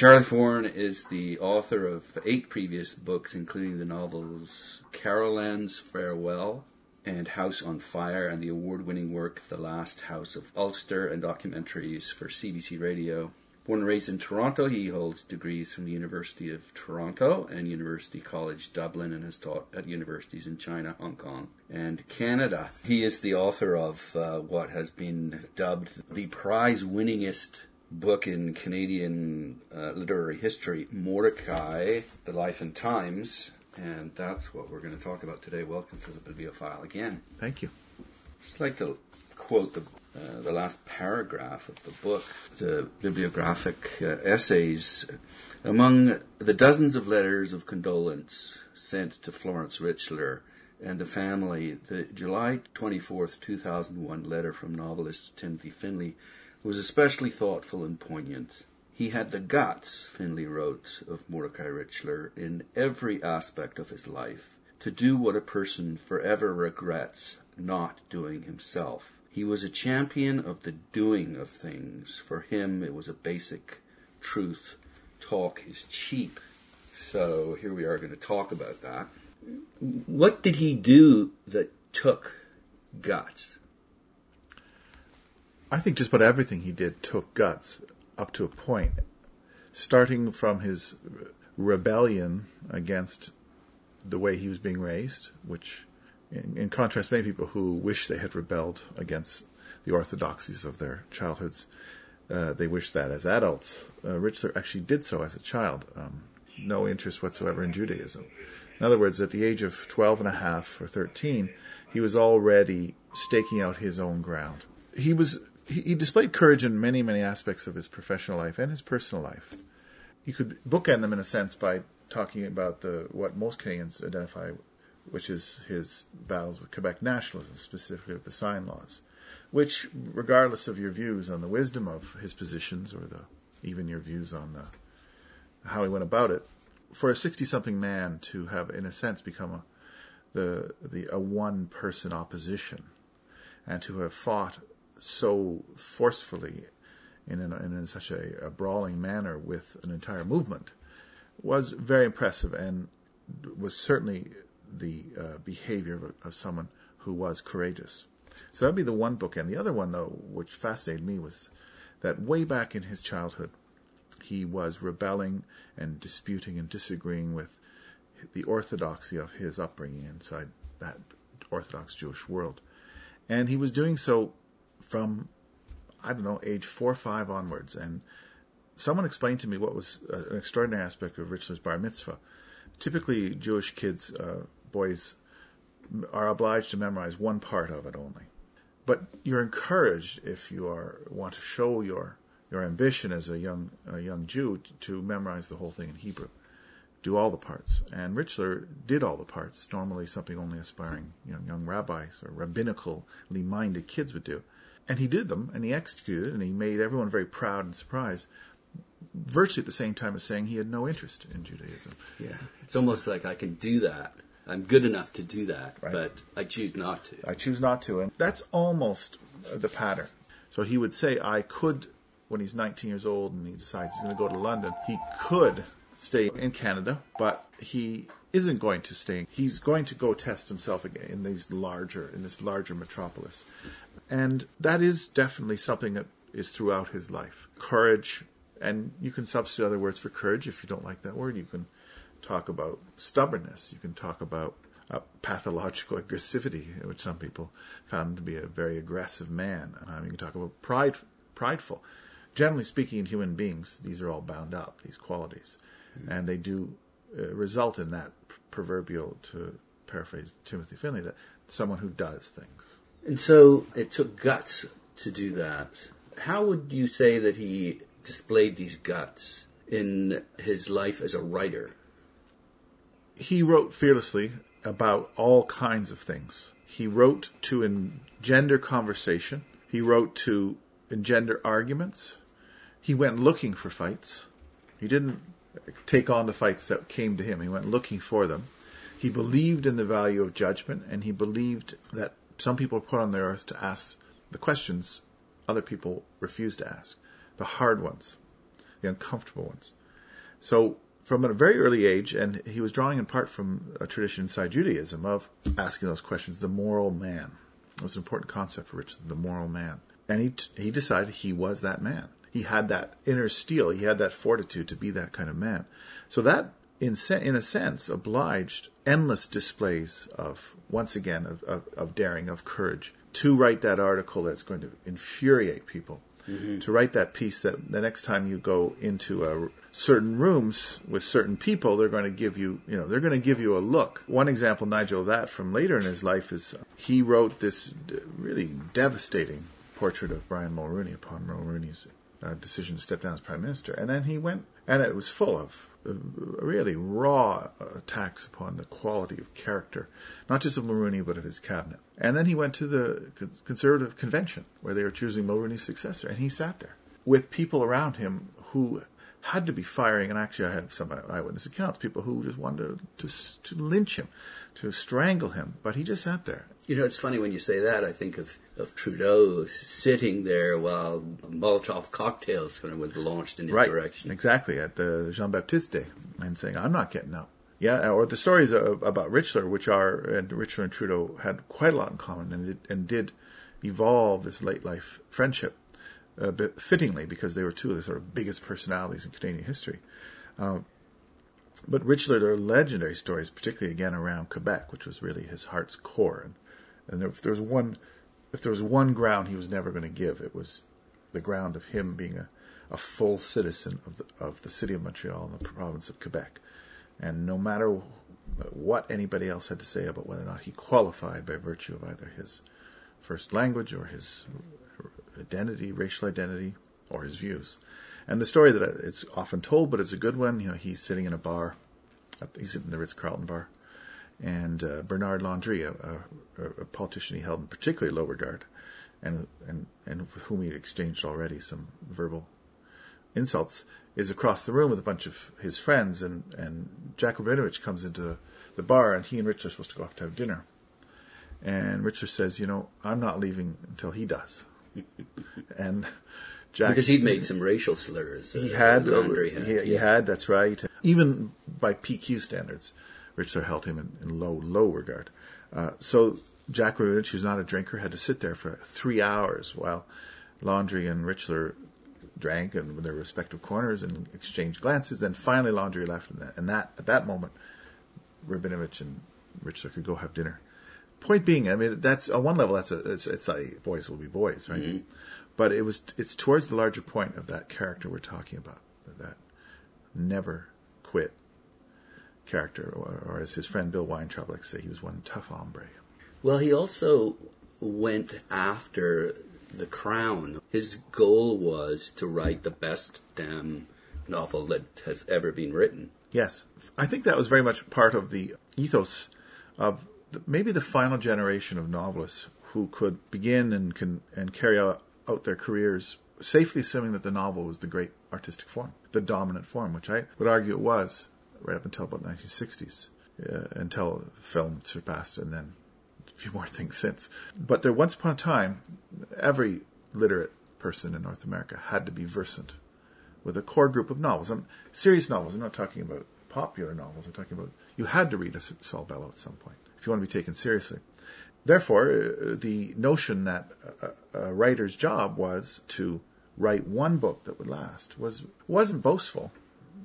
Charlie Foran is the author of eight previous books, including the novels Carolan's Farewell and House on Fire, and the award winning work The Last House of Ulster, and documentaries for CBC Radio. Born and raised in Toronto, he holds degrees from the University of Toronto and University College Dublin and has taught at universities in China, Hong Kong, and Canada. He is the author of uh, what has been dubbed the prize winningest book in Canadian uh, literary history, Mordecai, The Life and Times, and that's what we're going to talk about today. Welcome to the Biblio File again. Thank you. I'd Just like to quote the uh, the last paragraph of the book, the bibliographic uh, essays. Among the dozens of letters of condolence sent to Florence Richler and the family, the July 24th, 2001 letter from novelist Timothy Findley was especially thoughtful and poignant. He had the guts, Findley wrote of Mordecai Richler, in every aspect of his life, to do what a person forever regrets not doing himself. He was a champion of the doing of things. For him, it was a basic truth. Talk is cheap. So here we are going to talk about that. What did he do that took guts? I think just about everything he did took guts up to a point, starting from his rebellion against the way he was being raised, which, in, in contrast, many people who wish they had rebelled against the orthodoxies of their childhoods, uh, they wish that as adults. Uh, Richler actually did so as a child, um, no interest whatsoever in Judaism. In other words, at the age of 12 and a half or 13, he was already staking out his own ground. He was he, he displayed courage in many, many aspects of his professional life and his personal life. You could bookend them in a sense by talking about the what most Canadians identify, which is his battles with Quebec nationalism, specifically with the sign laws, which, regardless of your views on the wisdom of his positions or the even your views on the, how he went about it, for a sixty-something man to have, in a sense, become a the the a one-person opposition, and to have fought so forcefully in, an, in such a, a, brawling manner with an entire movement was very impressive and was certainly the uh, behavior of, of, someone who was courageous. So that'd be the one book. And the other one, though, which fascinated me was that way back in his childhood, he was rebelling and disputing and disagreeing with the orthodoxy of his upbringing inside that Orthodox Jewish world. And he was doing so from, I don't know, age four or five onwards. And someone explained to me what was uh, an extraordinary aspect of Richler's bar mitzvah. Typically, Jewish kids, uh, boys, are obliged to memorize one part of it only. But you're encouraged if you are want to show your your ambition as a young a young Jew to memorize the whole thing in Hebrew, do all the parts. And Richler did all the parts. Normally, something only aspiring you know, young rabbis or rabbinically minded kids would do. And he did them, and he executed, and he made everyone very proud and surprised. Virtually at the same time as saying he had no interest in Judaism. Yeah, it's almost like I can do that. I'm good enough to do that, right. but I choose not to. I choose not to, and that's almost the pattern. So he would say, I could, when he's 19 years old and he decides he's going to go to London, he could stay in Canada, but he isn't going to stay. He's going to go test himself again in these larger, in this larger metropolis. And that is definitely something that is throughout his life. Courage, and you can substitute other words for courage if you don't like that word. You can talk about stubbornness. You can talk about uh, pathological aggressivity, which some people found to be a very aggressive man. Um, you can talk about pride, prideful. Generally speaking, in human beings, these are all bound up, these qualities. Mm-hmm. And they do uh, result in that proverbial, to paraphrase Timothy Findley, that someone who does things. And so it took guts to do that. How would you say that he displayed these guts in his life as a writer? He wrote fearlessly about all kinds of things. He wrote to engender conversation. He wrote to engender arguments. He went looking for fights. He didn't take on the fights that came to him. He went looking for them. He believed in the value of judgment and he believed that some people are put on the earth to ask the questions other people refuse to ask, the hard ones, the uncomfortable ones. So from a very early age, and he was drawing in part from a tradition inside Judaism of asking those questions, the moral man. It was an important concept for Richler, the moral man. And he, he decided he was that man. He had that inner steel. He had that fortitude to be that kind of man. So that, in, se- in a sense, obliged endless displays of, once again, of, of, of daring, of courage, to write that article that's going to infuriate people. Mm-hmm. To write that piece that the next time you go into a certain rooms with certain people, they're going to give you, you know, they're going to give you a look. One example, Nigel, of that from later in his life is he wrote this really devastating portrait of Brian Mulroney upon Mulroney's uh, decision to step down as prime minister, and then he went, and it was full of uh, really raw attacks upon the quality of character, not just of Mulroney but of his cabinet. And then he went to the Conservative convention where they were choosing Mulroney's successor, and he sat there with people around him who had to be firing. And actually, I had some eyewitness accounts, people who just wanted to, to, to lynch him, to strangle him, but he just sat there. You know, it's funny when you say that. I think of, of Trudeau sitting there while Molotov cocktails kind of was launched in his right, direction. Exactly, at the Jean Baptiste Day, and saying, I'm not getting up. Yeah, or the stories about Richler, which are, and Richler and Trudeau had quite a lot in common and did, and did evolve this late life friendship uh, fittingly because they were two of the sort of biggest personalities in Canadian history. Uh, but Richler, there are legendary stories, particularly again around Quebec, which was really his heart's core. And, and if there was one, if there was one ground he was never going to give, it was the ground of him being a, a full citizen of the of the city of Montreal and the province of Quebec. And no matter what anybody else had to say about whether or not he qualified by virtue of either his first language or his identity, racial identity, or his views. And the story that it's often told, but it's a good one. You know, he's sitting in a bar. He's in the Ritz Carlton bar, and uh, Bernard Landry, a, a, a, politician he held in particularly low regard, and and and with whom he exchanged already some verbal insults, is across the room with a bunch of his friends, and and Jack Rabinovitch comes into the, the bar, and he and Richler supposed to go off to have dinner. And Richler says, you know, I'm not leaving until he does. and Jack, because he'd made some racial slurs. He uh, had, uh, Landry had. He, he had. That's right. Even by PQ standards, Richler held him in, in low, low regard. Uh, so Jack Rabinovitch, who's not a drinker, had to sit there for three hours while Landry and Richler drank in their respective corners and exchanged glances. Then finally, Landry left, and that, and that at that moment, Rabinovitch and Richler could go have dinner point being, I mean, that's on one level, that's a, it's, it's like boys will be boys, right? Mm-hmm. But it was, it's towards the larger point of that character we're talking about, that never quit character, or, or as his friend Bill Weintraub likes to say, he was one tough hombre. Well, he also went after the crown. His goal was to write the best damn novel that has ever been written. Yes. I think that was very much part of the ethos of maybe the final generation of novelists who could begin and can and carry out, out their careers safely assuming that the novel was the great artistic form, the dominant form, which I would argue it was right up until about the 1960s, uh, until film surpassed and then few more things since. But there, once upon a time, every literate person in North America had to be versant with a core group of novels. I'm, serious novels. I'm not talking about popular novels. I'm talking about you had to read a Saul Bellow at some point if you want to be taken seriously. Therefore, uh, the notion that a, a writer's job was to write one book that would last was wasn't boastful.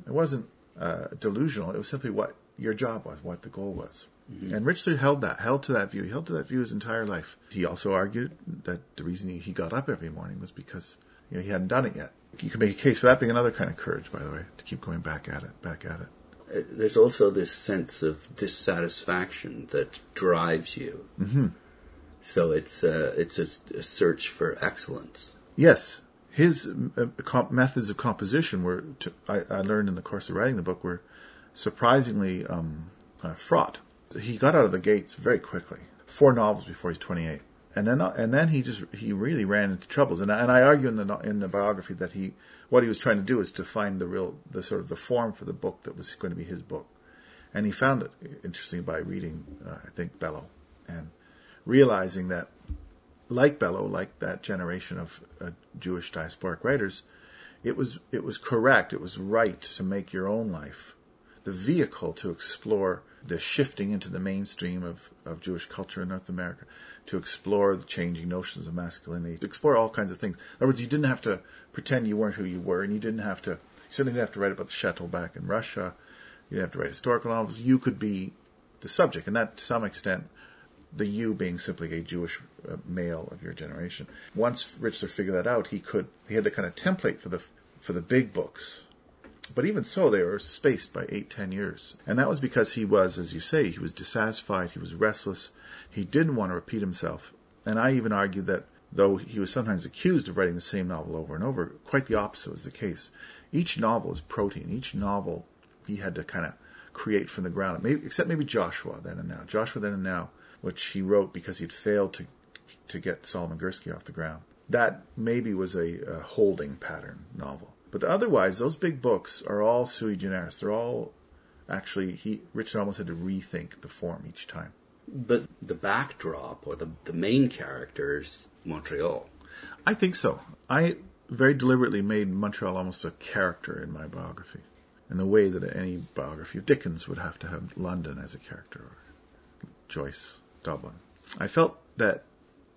It wasn't uh, delusional. It was simply what your job was, what the goal was. Mm-hmm. And Richler held that, held to that view. He held to that view his entire life. He also argued that the reason he, he got up every morning was because you know, he hadn't done it yet. You can make a case for that being another kind of courage, by the way, to keep going back at it, back at it there's also this sense of dissatisfaction that drives you. Mm-hmm. So it's a, it's a, a, search for excellence. Yes, his uh, comp- methods of composition were to, I, I, learned in the course of writing the book were surprisingly um, uh, fraught. He got out of the gates very quickly. Four novels before he's 28 and then and then he just he really ran into troubles and and I argue in the in the biography that he what he was trying to do is to find the real the sort of the form for the book that was going to be his book and he found it interesting by reading uh, I think Bellow and realizing that like Bellow like that generation of uh, Jewish diasporic writers it was it was correct. It was right to make your own life the vehicle to explore the shifting into the mainstream of, of Jewish culture in North America, to explore the changing notions of masculinity, to explore all kinds of things. In other words, you didn't have to pretend you weren't who you were, and you didn't have to. You certainly didn't have to write about the shtetl back in Russia. You didn't have to write historical novels. You could be the subject, and that to some extent, the you being simply a Jewish uh, male of your generation. Once Richler figured that out, he could he had the kind of template for the for the big books. But even so, they were spaced by eight, ten years. And that was because he was, as you say, he was dissatisfied, he was restless, he didn't want to repeat himself. And I even argued that though he was sometimes accused of writing the same novel over and over, quite the opposite was the case. Each novel is protein. Each novel he had to kind of create from the ground, maybe, except maybe Joshua then and now. Joshua then and now, which he wrote because he'd failed to to get Solomon Gursky off the ground. That maybe was a, a holding pattern novel. But otherwise, those big books are all sui generis. They're all actually he Richler almost had to rethink the form each time. But the backdrop or the the main character is Montreal. I think so. I very deliberately made Montreal almost a character in my biography, in the way that any biography of Dickens would have to have London as a character, or Joyce, Dublin. I felt that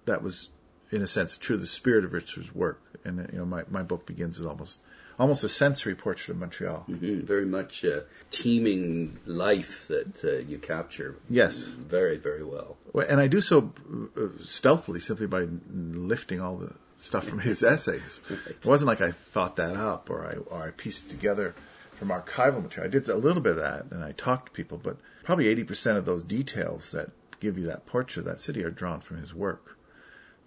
that was, in a sense, true of the spirit of Richler's work. And you know, my my book begins with almost almost a sensory portrait of Montreal. Mm-hmm. Very much a teeming life that uh, you capture. Yes. Very, very well. well. And I do so uh, stealthily simply by lifting all the stuff from his essays. right. It wasn't like I thought that up or I, or I pieced together from archival material. I did a little bit of that and I talked to people, but probably 80% of those details that give you that portrait of that city are drawn from his work.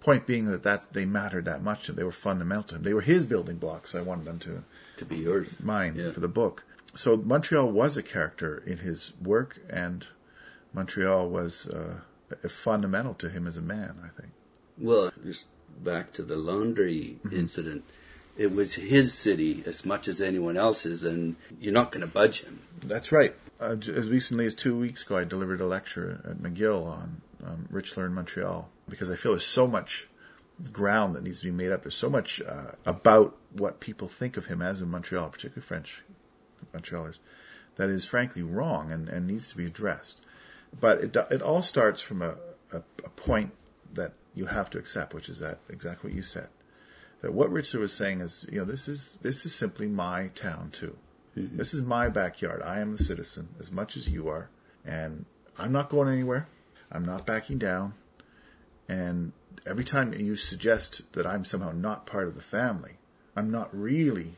Point being that that's, they mattered that much to him. They were fundamental to him. They were his building blocks. I wanted them to to be yours, mine Yeah. for the book. So Montreal was a character in his work, and Montreal was uh, fundamental to him as a man. I think. Well, just back to the Landry Mm-hmm. incident. It was his city as much as anyone else's, and you're not going to budge him. That's right. Uh, as recently as two weeks ago, I delivered a lecture at McGill on um, Richler in Montreal because I feel there's so much ground that needs to be made up. There's so much uh, about what people think of him as in Montreal, particularly French Montrealers, that is frankly wrong and, and needs to be addressed. But it, it all starts from a, a, a point that you have to accept, which is that exactly what you said. That what Richler was saying is, you know, this is this is simply my town too. This is my backyard. I am the citizen as much as you are, and I'm not going anywhere. I'm not backing down. And every time you suggest that I'm somehow not part of the family, I'm not really,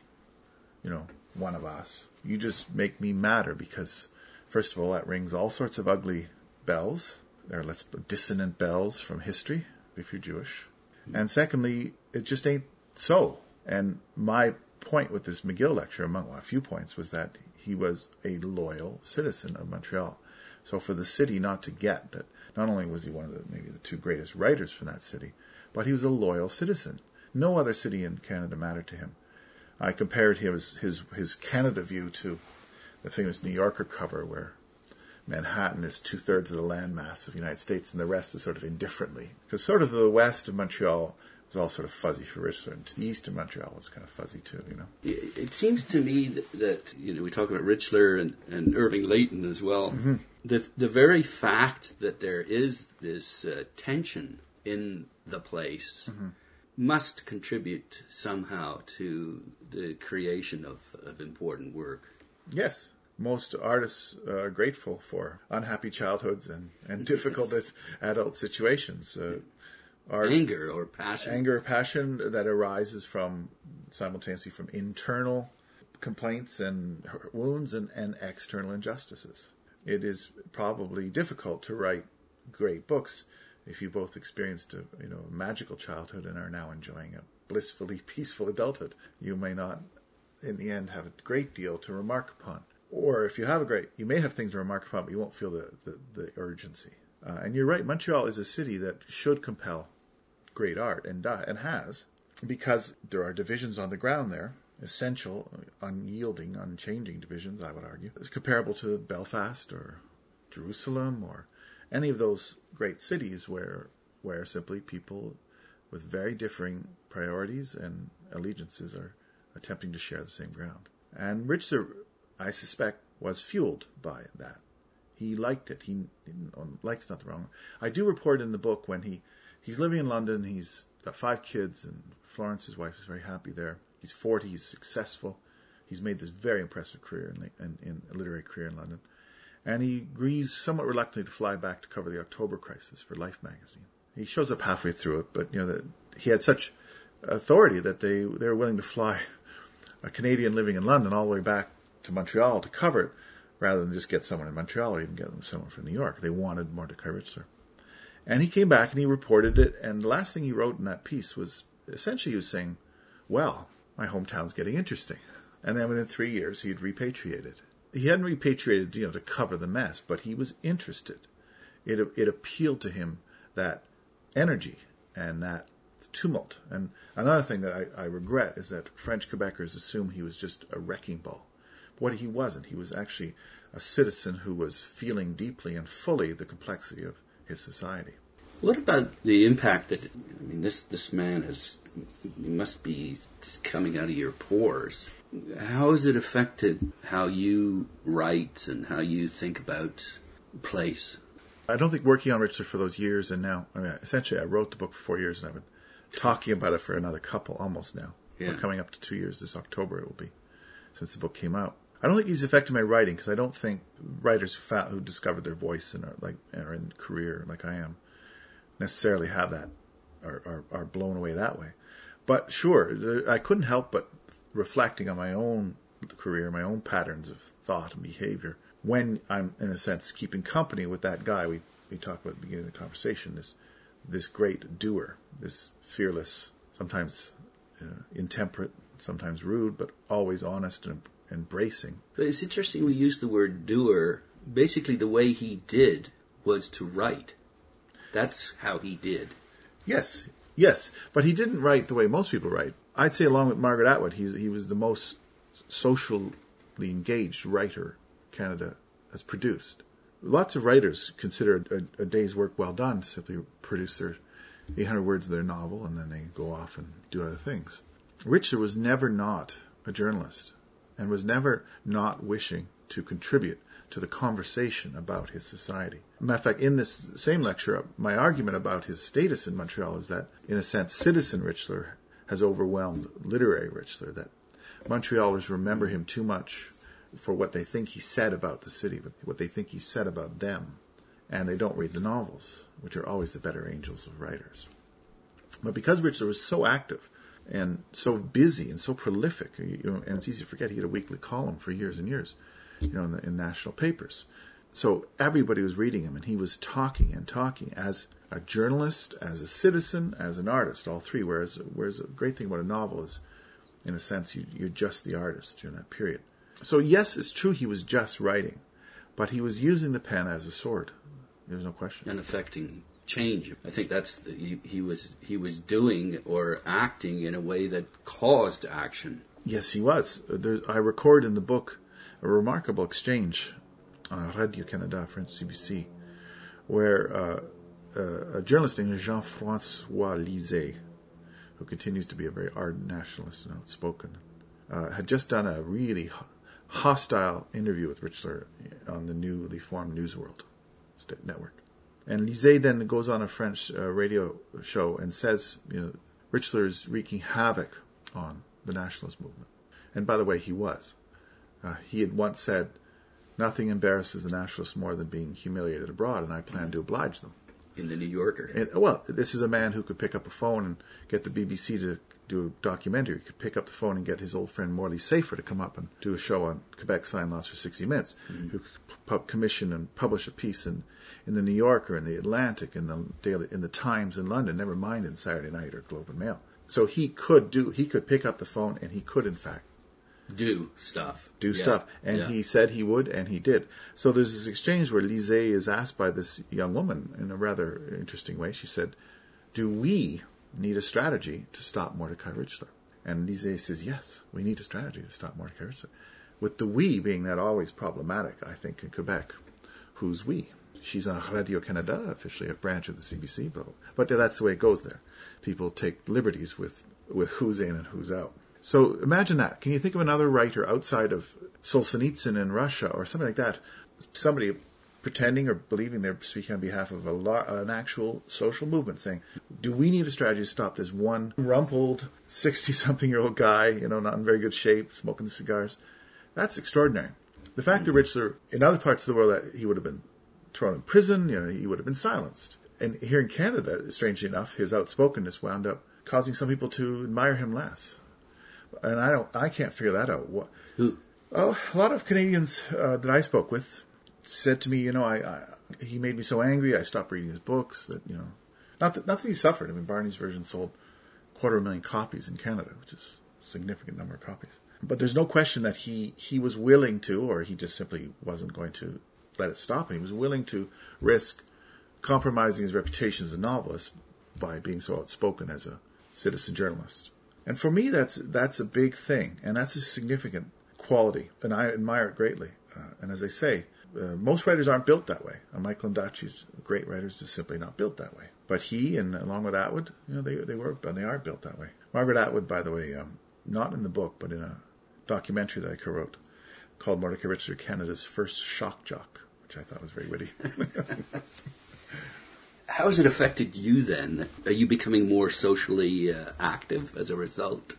you know, one of us. You just make me matter because, first of all, that rings all sorts of ugly bells. Are less dissonant bells from history if you're Jewish. Hmm. And secondly, it just ain't so. And my point with this McGill lecture, among well, a few points, was that he was a loyal citizen of Montreal. So for the city not to get that, not only was he one of the maybe the two greatest writers from that city, but he was a loyal citizen. No other city in Canada mattered to him. I compared his his his Canada view to the famous New Yorker cover where Manhattan is two thirds of the landmass of the United States and the rest is sort of indifferently. Because sort of the west of Montreal was all sort of fuzzy for Richler, and to the east of Montreal was kind of fuzzy too, you know. It it seems to me that, that you know we talk about Richler and, and Irving Layton as well. Mm-hmm. The the very fact that there is this uh, tension in the place Mm-hmm. must contribute somehow to the creation of, of important work. Yes. Most artists are grateful for unhappy childhoods and, and difficult adult situations. Uh, art, Anger or passion. anger, passion that arises from simultaneously from internal complaints and wounds and, and external injustices. It is probably difficult to write great books if you both experienced a you know a magical childhood and are now enjoying a blissfully peaceful adulthood. You may not, in the end, have a great deal to remark upon. Or if you have a great, you may have things to remark upon, but you won't feel the the, the urgency. Uh, and you're right. Montreal is a city that should compel great art and and has because there are divisions on the ground there, essential, unyielding, unchanging divisions. I would argue, it's comparable to Belfast or Jerusalem or any of those great cities where where simply people with very differing priorities and allegiances are attempting to share the same ground. And Richler, I suspect, was fueled by that. He liked it. He likes not the wrong. I do report in the book when he he's living in London. He's got five kids, and Florence, his wife, is very happy there. He's forty. He's successful. He's made this very impressive career in, in, in a literary career in London, and he agrees somewhat reluctantly to fly back to cover the October crisis for Life magazine. He shows up halfway through it, but you know that he had such authority that they they were willing to fly a Canadian living in London all the way back to Montreal to cover it rather than just get someone in Montreal or even get them someone from New York. They wanted Mordecai Richler. And he came back and he reported it. And the last thing he wrote in that piece was essentially he was saying, well, my hometown's getting interesting. And then within three years, he had repatriated. He hadn't repatriated, you know, to cover the mess, but he was interested. It, it appealed to him that energy and that tumult. And another thing that I, I regret is that French Quebecers assume he was just a wrecking ball. What he wasn't. He was actually a citizen who was feeling deeply and fully the complexity of his society. What about the impact that I mean this this man has he must be coming out of your pores. How has it affected how you write and how you think about place? I don't think working on Richler for those years and now, I mean, essentially I wrote the book for four years and I've been talking about it for another couple almost now. Yeah. We're coming up to two years this October it will be since the book came out. I don't think he's affected my writing because I don't think writers who, found, who discovered their voice and are like are in career like I am necessarily have that are, are, are blown away that way. But sure, I couldn't help but reflecting on my own career, my own patterns of thought and behavior when I'm in a sense keeping company with that guy we we talked about at the beginning of the conversation. This this great doer, this fearless, sometimes uh, intemperate, sometimes rude, but always honest and embracing. But it's interesting we use the word doer. Basically, the way he did was to write. That's how he did. Yes, yes, but he didn't write the way most people write. I'd say, along with Margaret Atwood, he he was the most socially engaged writer Canada has produced. Lots of writers consider a, a day's work well done to simply produce their 800 words of their novel and then they go off and do other things. Richler was never not a journalist and was never not wishing to contribute to the conversation about his society. Matter of fact, in this same lecture, my argument about his status in Montreal is that, in a sense, citizen Richler has overwhelmed literary Richler, that Montrealers remember him too much for what they think he said about the city, but what they think he said about them, and they don't read the novels, which are always the better angels of writers. But because Richler was so active and so busy and so prolific. You know, and it's easy to forget he had a weekly column for years and years, you know, in, the, in national papers. So everybody was reading him, and he was talking and talking as a journalist, as a citizen, as an artist, all three. Whereas, whereas a great thing about a novel is, in a sense, you, you're just the artist during that period. So yes, it's true he was just writing, but he was using the pen as a sword. There's no question. And affecting change. I think that's the, he, he was he was doing or acting in a way that caused action. Yes, he was. There, I record in the book a remarkable exchange on Radio Canada, French CBC, where uh, uh, a journalist named Jean-Francois Lisée, who continues to be a very ardent nationalist and outspoken, uh, had just done a really hostile interview with Richler on the newly formed Newsworld network. And Lisée then goes on a French uh, radio show and says, you know, Richler is wreaking havoc on the nationalist movement. And by the way, he was. Uh, he had once said, nothing embarrasses the nationalists more than being humiliated abroad, and I plan to oblige them. In the New Yorker. And, well, this is a man who could pick up a phone and get the BBC to do a documentary. He could pick up the phone and get his old friend Morley Safer to come up and do a show on Quebec sign laws for 60 Minutes, mm-hmm. who could commission and publish a piece in in the New Yorker, in the Atlantic, in the Daily, in the Times in London. Never mind in Saturday Night or Globe and Mail. So he could do. He could pick up the phone and he could, in fact, do stuff. Do yeah. stuff. And yeah. he said he would, and he did. So there's this exchange where Lisée is asked by this young woman in a rather interesting way. She said, Do we need a strategy to stop Mordecai Richler? And Lisée says, Yes, we need a strategy to stop Mordecai Richler. With the we being that always problematic, I think, in Quebec. Who's we? she's on Radio Canada, officially a branch of the CBC, but, but that's the way it goes there. People take liberties with, with who's in and who's out. So imagine that. Can you think of another writer outside of Solzhenitsyn in Russia or something like that? Somebody pretending or believing they're speaking on behalf of a lar- an actual social movement saying, do we need a strategy to stop this one rumpled 60 something year old guy, you know, not in very good shape, smoking cigars? That's extraordinary. The fact that Richler, in other parts of the world, that he would have been thrown in prison, you know, he would have been silenced. And here in Canada, strangely enough, his outspokenness wound up causing some people to admire him less. And I don't, I can't figure that out. What, Who? well, a lot of Canadians uh, that I spoke with said to me, you know, I, I he made me so angry, I stopped reading his books. That you know, not that not that he suffered. I mean, Barney's version sold quarter of a million copies in Canada, which is a significant number of copies. But there's no question that he he was willing to, or he just simply wasn't going to let it stop him. He was willing to risk compromising his reputation as a novelist by being so outspoken as a citizen journalist. And for me, that's that's a big thing, and that's a significant quality, and I admire it greatly. Uh, and as I say, uh, most writers aren't built that way. Uh, Michael Ondaatje's great writers just simply not built that way. But he, and along with Atwood, you know, they they were and they are built that way. Margaret Atwood, by the way, um, not in the book, but in a documentary that I co-wrote called Mordecai Richler, Canada's first shock jock, which I thought was very witty. How has it affected you then? Are you becoming more socially uh, active as a result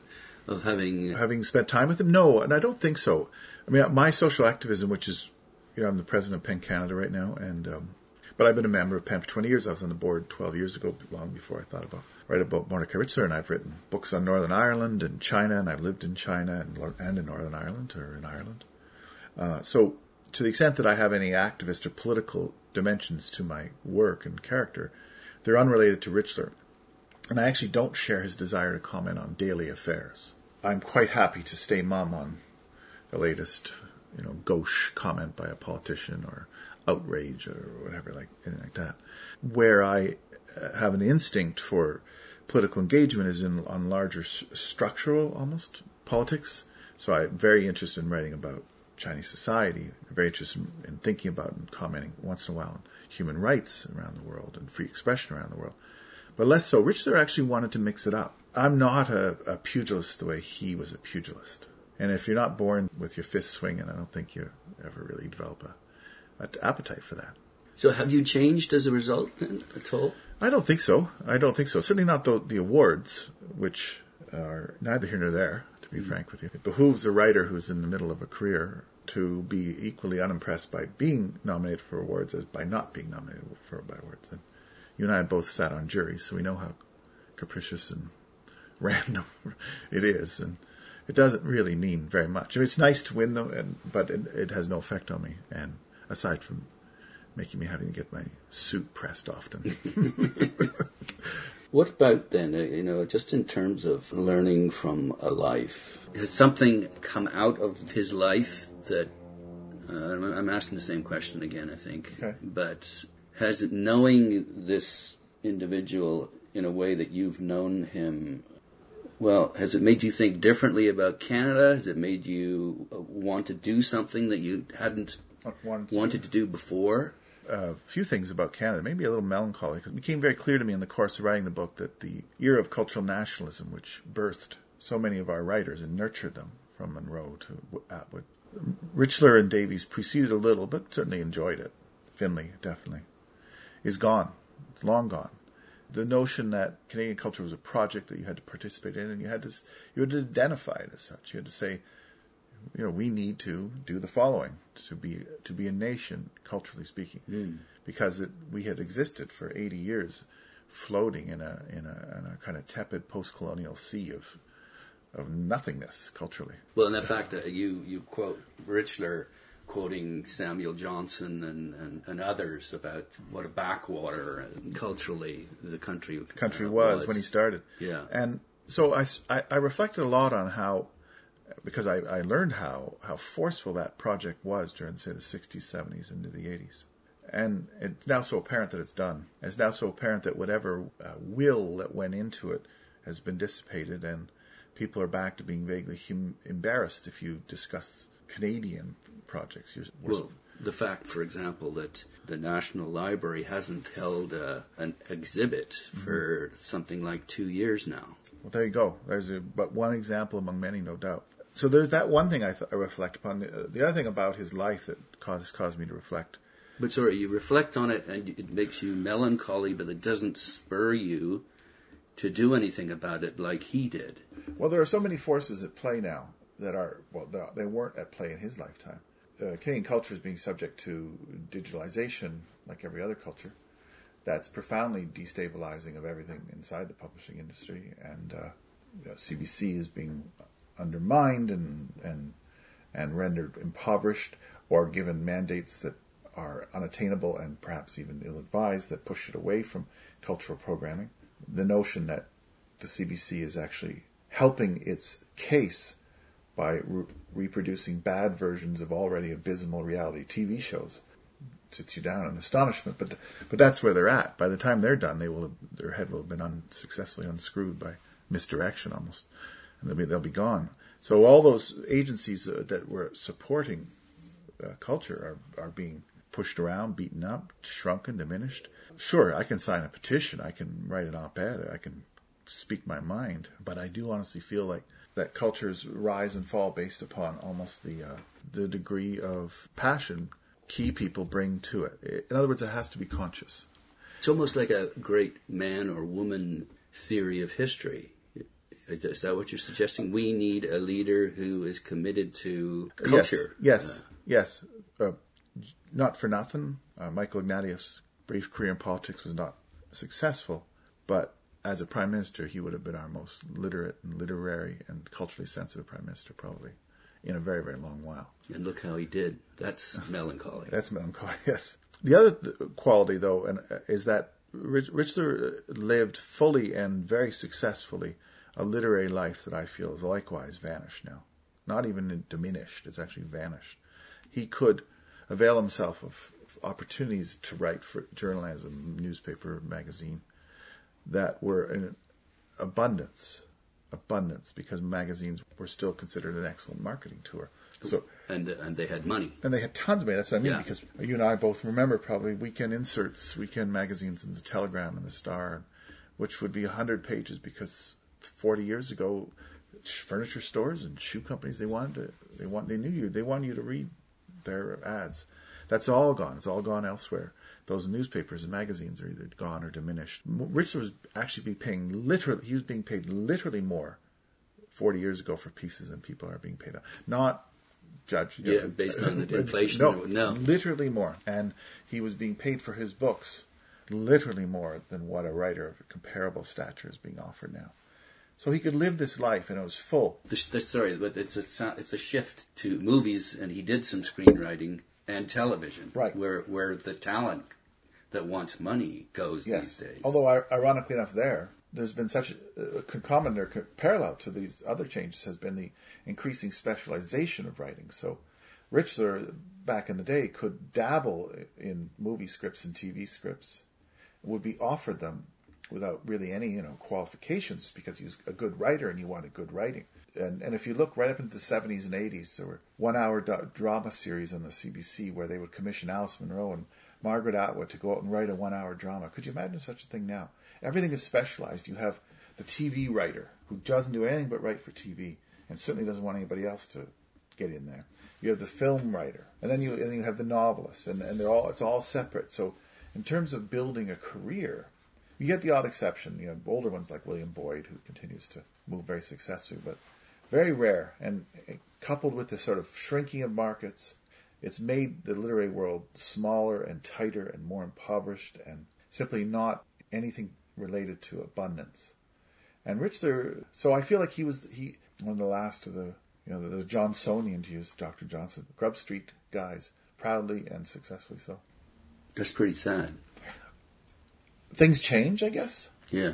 of having? having spent time with him? No, and I don't think so. I mean, my social activism, which is, you know, I'm the president of PEN Canada right now, and um, but I've been a member of PEN for 20 years. I was on the board 12 years ago, long before I thought about write about Mordecai Richler, and I've written books on Northern Ireland and China, and I've lived in China and, and in Northern Ireland or in Ireland. Uh, so, to the extent that I have any activist or political dimensions to my work and character, they're unrelated to Richler. And I actually don't share his desire to comment on daily affairs. I'm quite happy to stay mum on the latest, you know, gauche comment by a politician or outrage or whatever, like anything like that. Where I uh, have an instinct for political engagement is in on larger s- structural, almost politics. So I'm very interested in writing about Chinese society. Very interested in, in thinking about and commenting once in a while on human rights around the world and free expression around the world. But less so. Richler actually wanted to mix it up. I'm not a, a pugilist the way he was a pugilist. And if you're not born with your fists swinging, I don't think you ever really develop a, a appetite for that. So have you changed as a result then, at all? I don't think so. I don't think so. Certainly not the, the awards, which are neither here nor there, to be mm-hmm. frank with you. It behooves a writer who's in the middle of a career to be equally unimpressed by being nominated for awards as by not being nominated for by awards. And you and I have both sat on juries, so we know how capricious and random it is, and it doesn't really mean very much. I mean, it's nice to win them, and, but it, it has no effect on me. And aside from making me having to get my suit pressed often. What about then, uh, you know, just in terms of learning from a life? Has something come out of his life that, uh, I'm I'm asking the same question again, I think, Okay. but has knowing this individual in a way that you've known him, well, has it made you think differently about Canada? Has it made you uh, want to do something that you hadn't Wanted to- wanted to do before? a few things about Canada, maybe a little melancholy, because it became very clear to me in the course of writing the book that the era of cultural nationalism, which birthed so many of our writers and nurtured them from Munro to Atwood, Richler and Davies preceded a little, but certainly enjoyed it. Findley, definitely, is gone. It's long gone. The notion that Canadian culture was a project that you had to participate in, and you had to you had to identify it as such. You had to say, you know, we need to do the following to be to be a nation, culturally speaking, hmm. because it, we had existed for 80 years, floating in a in a, in a kind of tepid post-colonial sea of of nothingness culturally. Well, in the fact that you, you quote Richler quoting Samuel Johnson and, and, and others about what a backwater culturally the country The country was, when he started. Yeah. and so I I reflected a lot on how. Because I, I learned how, how forceful that project was during, say, the 60s, 70s, into the 80s. And it's now so apparent that it's done. It's now so apparent that whatever uh, will that went into it has been dissipated, and people are back to being vaguely hum- embarrassed if you discuss Canadian projects. Well, The fact, for example, that the National Library hasn't held uh, an exhibit for something like two years now. Well, there you go. There's a, but one example among many, no doubt. So there's that one thing I, th- I reflect upon. The, the other thing about his life that caused, caused me to reflect. But sorry, you reflect on it and it makes you melancholy, but it doesn't spur you to do anything about it like he did. Well, there are so many forces at play now that are, well, they weren't at play in his lifetime. Uh, Canadian culture is being subject to digitalization like every other culture. That's profoundly destabilizing of everything inside the publishing industry. And uh, you know, CBC is being undermined and, and, and rendered impoverished or given mandates that are unattainable and perhaps even ill advised that push it away from cultural programming. The notion that the CBC is actually helping its case by reproducing bad versions of already abysmal reality TV shows sits you down in astonishment. But but that's where they're at. By the time they're done, they will have, their head will have been unsuccessfully unscrewed by misdirection almost, and they'll be they'll be gone. So all those agencies uh, that were supporting uh, culture are are being pushed around, beaten up, shrunken, diminished. Sure, I can sign a petition, I can write an op-ed, I can speak my mind, but I do honestly feel like that cultures rise and fall based upon almost the uh, the degree of passion key people bring to it. In other words, it has to be conscious. It's almost like a great man or woman theory of history. Is that what you're suggesting? We need a leader who is committed to culture. Yes, yes. yes. Uh, not for nothing, uh, Michael Ignatieff's brief career in politics was not successful, but as a prime minister, he would have been our most literate and literary and culturally sensitive prime minister, probably, in a very, very long while. And look how he did. That's melancholy. That's melancholy, yes. The other th- quality, though, and, uh, is that Rich- Richler lived fully and very successfully a literary life that I feel is likewise vanished now. Not even diminished, it's actually vanished. He could avail himself of opportunities to write for journalism, newspaper, magazine, that were in abundance, abundance, because magazines were still considered an excellent marketing tool. So and and they had money. and they had tons of money. That's what I mean Yeah. because you and I both remember probably weekend inserts, weekend magazines in the Telegram and the Star, which would be hundred pages because forty years ago, furniture stores and shoe companies they wanted to they want they knew you they wanted you to read their ads. That's all gone. It's all gone elsewhere. Those newspapers and magazines are either gone or diminished. Richler was actually be paying literally. He was being paid literally more forty years ago for pieces than people are being paid now. Not judge. Yeah, know, based on the inflation. No, no. literally more. And he was being paid for his books literally more than what a writer of comparable stature is being offered now. So he could live this life and it was full. The, the, sorry, but it's a it's a shift to movies, and he did some screenwriting and television, Right. Where where the talent that wants money goes Yes. these days. Although ironically enough, there there's been such a, a concomitant co- parallel to these other changes has been the increasing specialization of writing. So Richler back in the day could dabble in movie scripts and TV scripts, would be offered them without really any you know qualifications because he was a good writer and he wanted good writing. And and if you look right up into the 70s and 80s, there were one-hour do- drama series on the CBC where they would commission Alice Munro and Margaret Atwood to go out and write a one-hour drama. Could you imagine such a thing now? Everything is specialized. You have the TV writer who doesn't do anything but write for TV and certainly doesn't want anybody else to get in there. You have the film writer, and then you and then you have the novelist, and, and they're all it's all separate. So, in terms of building a career, you get the odd exception. You know, older ones like William Boyd, who continues to move very successfully, but very rare. And coupled with the sort of shrinking of markets, it's made the literary world smaller and tighter and more impoverished, and simply not anything related to abundance. And Richler, so I feel like he was he one of the last of the you know the, the Johnsonian to use Dr. Johnson Grub Street guys, proudly and successfully so. That's pretty sad. Things change, I guess. Yeah.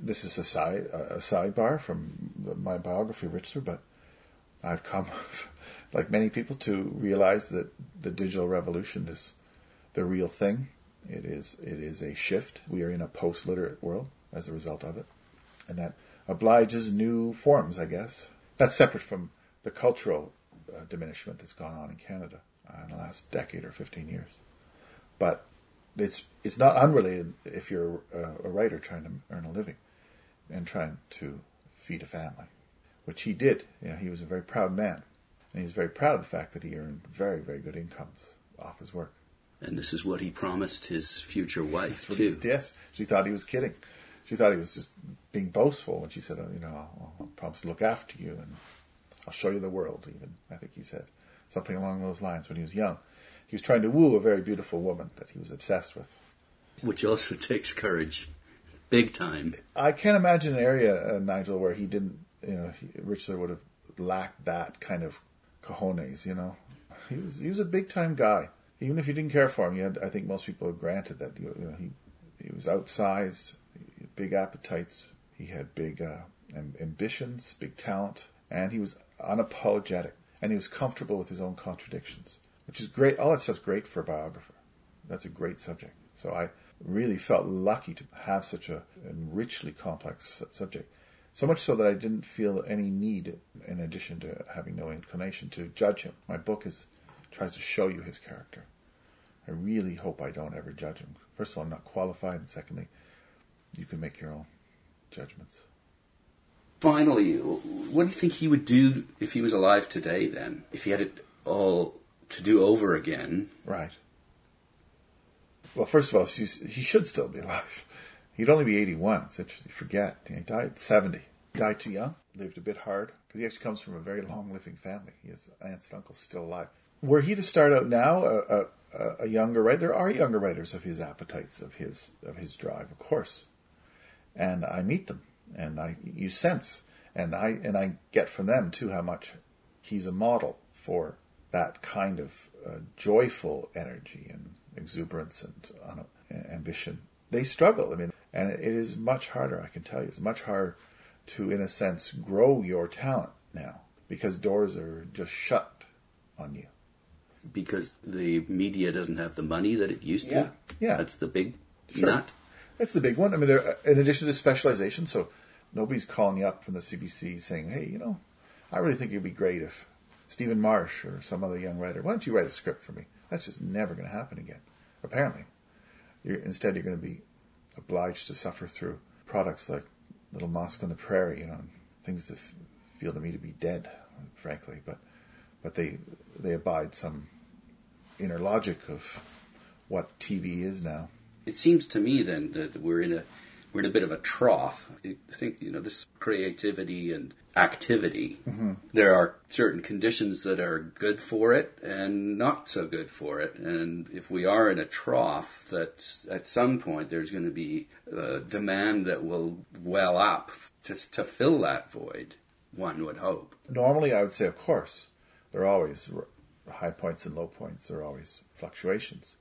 This is a side a sidebar from my biography Richler, but I've come, like many people, to realize that the digital revolution is the real thing. It is it is a shift. We are in a post-literate world as a result of it, and that obliges new forms. I guess that's separate from the cultural uh, diminishment that's gone on in Canada uh, in the last decade or 15 years. But it's it's not unrelated if you're a, a writer trying to earn a living and trying to feed a family, which he did. You know, he was a very proud man, and he was very proud of the fact that he earned very very good incomes off his work. And this is what he promised his future wife too. He, yes, she thought he was kidding. She thought he was just being boastful when she said, oh, "You know, I'll, I'll promise to look after you and I'll show you the world." Even I think he said something along those lines when he was young. He was trying to woo a very beautiful woman that he was obsessed with. Which also takes courage, big time. I can't imagine an area, uh, Nigel, where he didn't, you know, he, Richler would have lacked that kind of cojones. You know, he was he was a big time guy. Even if you didn't care for him, you had, I think most people granted that you know he he was outsized, big appetites. He had big uh, ambitions, big talent, and he was unapologetic, and he was comfortable with his own contradictions, which is great. All that stuff's great for a biographer. That's a great subject. So I really felt lucky to have such a, a richly complex subject. So much so that I didn't feel any need, in addition to having no inclination, to judge him. My book is tries to show you his character. I really hope I don't ever judge him. First of all, I'm not qualified, and secondly, you can make your own judgments. Finally, what do you think he would do if he was alive today? Then, if he had it all to do over again, Right. Well, first of all, he should still be alive. He'd only be 81. It's interesting. You forget. He died at 70. He died too young. Lived a bit hard because he actually comes from a very long-living family. His aunts and uncles still alive. Were he to start out now, a, a, a younger writer, there are younger writers of his appetites, of his of his drive, of course. And I meet them, and I you sense, and I and I get from them too how much he's a model for that kind of uh, joyful energy and exuberance and uh, ambition. They struggle. I mean, and it is much harder. I can tell you, it's much harder to, in a sense, grow your talent now because doors are just shut on you. because the media doesn't have the money that it used to. Yeah, yeah. That's the big Sure. nut. That's the big one. I mean, there, in addition to specialization, so nobody's calling you up from the CBC saying, "Hey, you know, I really think it'd be great if Stephen Marche or some other young writer, why don't you write a script for me?" That's just never going to happen again. Apparently, you're, instead you're going to be obliged to suffer through products like Little Mosque on the Prairie, you know, things that f- feel to me to be dead, frankly, but but they they abide some inner logic of what TV is now. It seems to me then that we're in a we're in a bit of a trough. I think you know this creativity and activity. Mm-hmm. There are certain conditions that are good for it and not so good for it. And if we are in a trough, that at some point there's going to be a demand that will well up to to fill that void. One would hope. Normally, I would say, of course, there are always high points and low points. There are always fluctuations.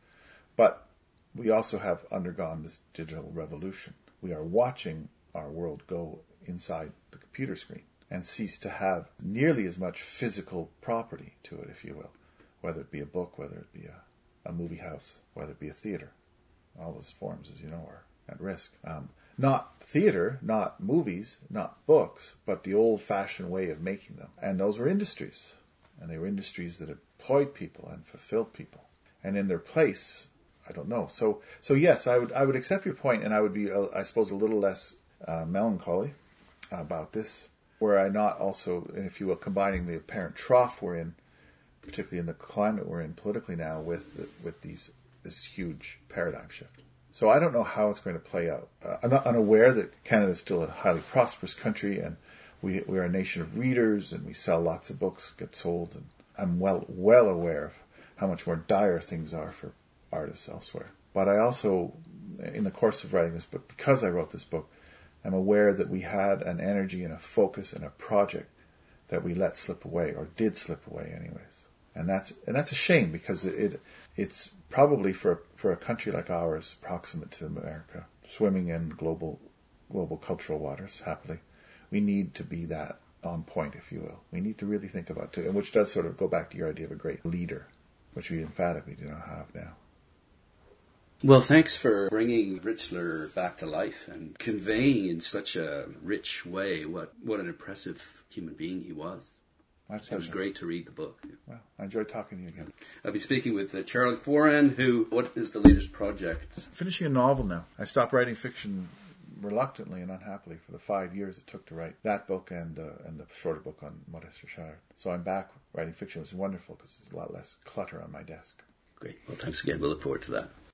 But we also have undergone this digital revolution. We are watching our world go inside the computer screen and cease to have nearly as much physical property to it, if you will, whether it be a book, whether it be a, a movie house, whether it be a theater. All those forms, as you know, are at risk. Um, not theater, not movies, not books, but the old fashioned way of making them. And those were industries. And they were industries that employed people and fulfilled people. And in their place, I don't know. So, so yes, I would, I would accept your point and I would be, uh, I suppose, a little less uh, melancholy about this. Were I not also, if you will, combining the apparent trough we're in, particularly in the climate we're in politically now, with the, with these this huge paradigm shift. So I don't know how it's going to play out. Uh, I'm not unaware that Canada is still a highly prosperous country, and we we are a nation of readers, and we sell lots of books, get sold, and I'm well well aware of how much more dire things are for artists elsewhere. But I also, in the course of writing this book, because I wrote this book, I'm aware that we had an energy and a focus and a project that we let slip away, or did slip away, anyways. And that's and that's a shame because it, it it's probably for for a country like ours, proximate to America, swimming in global global cultural waters, happily, we need to be that on point, if you will. We need to really think about it, and which does sort of go back to your idea of a great leader, which we emphatically do not have now. Well, thanks for bringing Richler back to life and conveying in such a rich way what, what an impressive human being he was. My It was great to read the book. Well, I enjoyed talking to you again. I'll be speaking with uh, Charlie Foran, who, what is the latest project? Finishing a novel now. I stopped writing fiction reluctantly and unhappily for the five years it took to write that book and uh, and the shorter book on Montesquieu. So I'm back writing fiction. It was wonderful because there's a lot less clutter on my desk. Great. Well, thanks again. We'll look forward to that.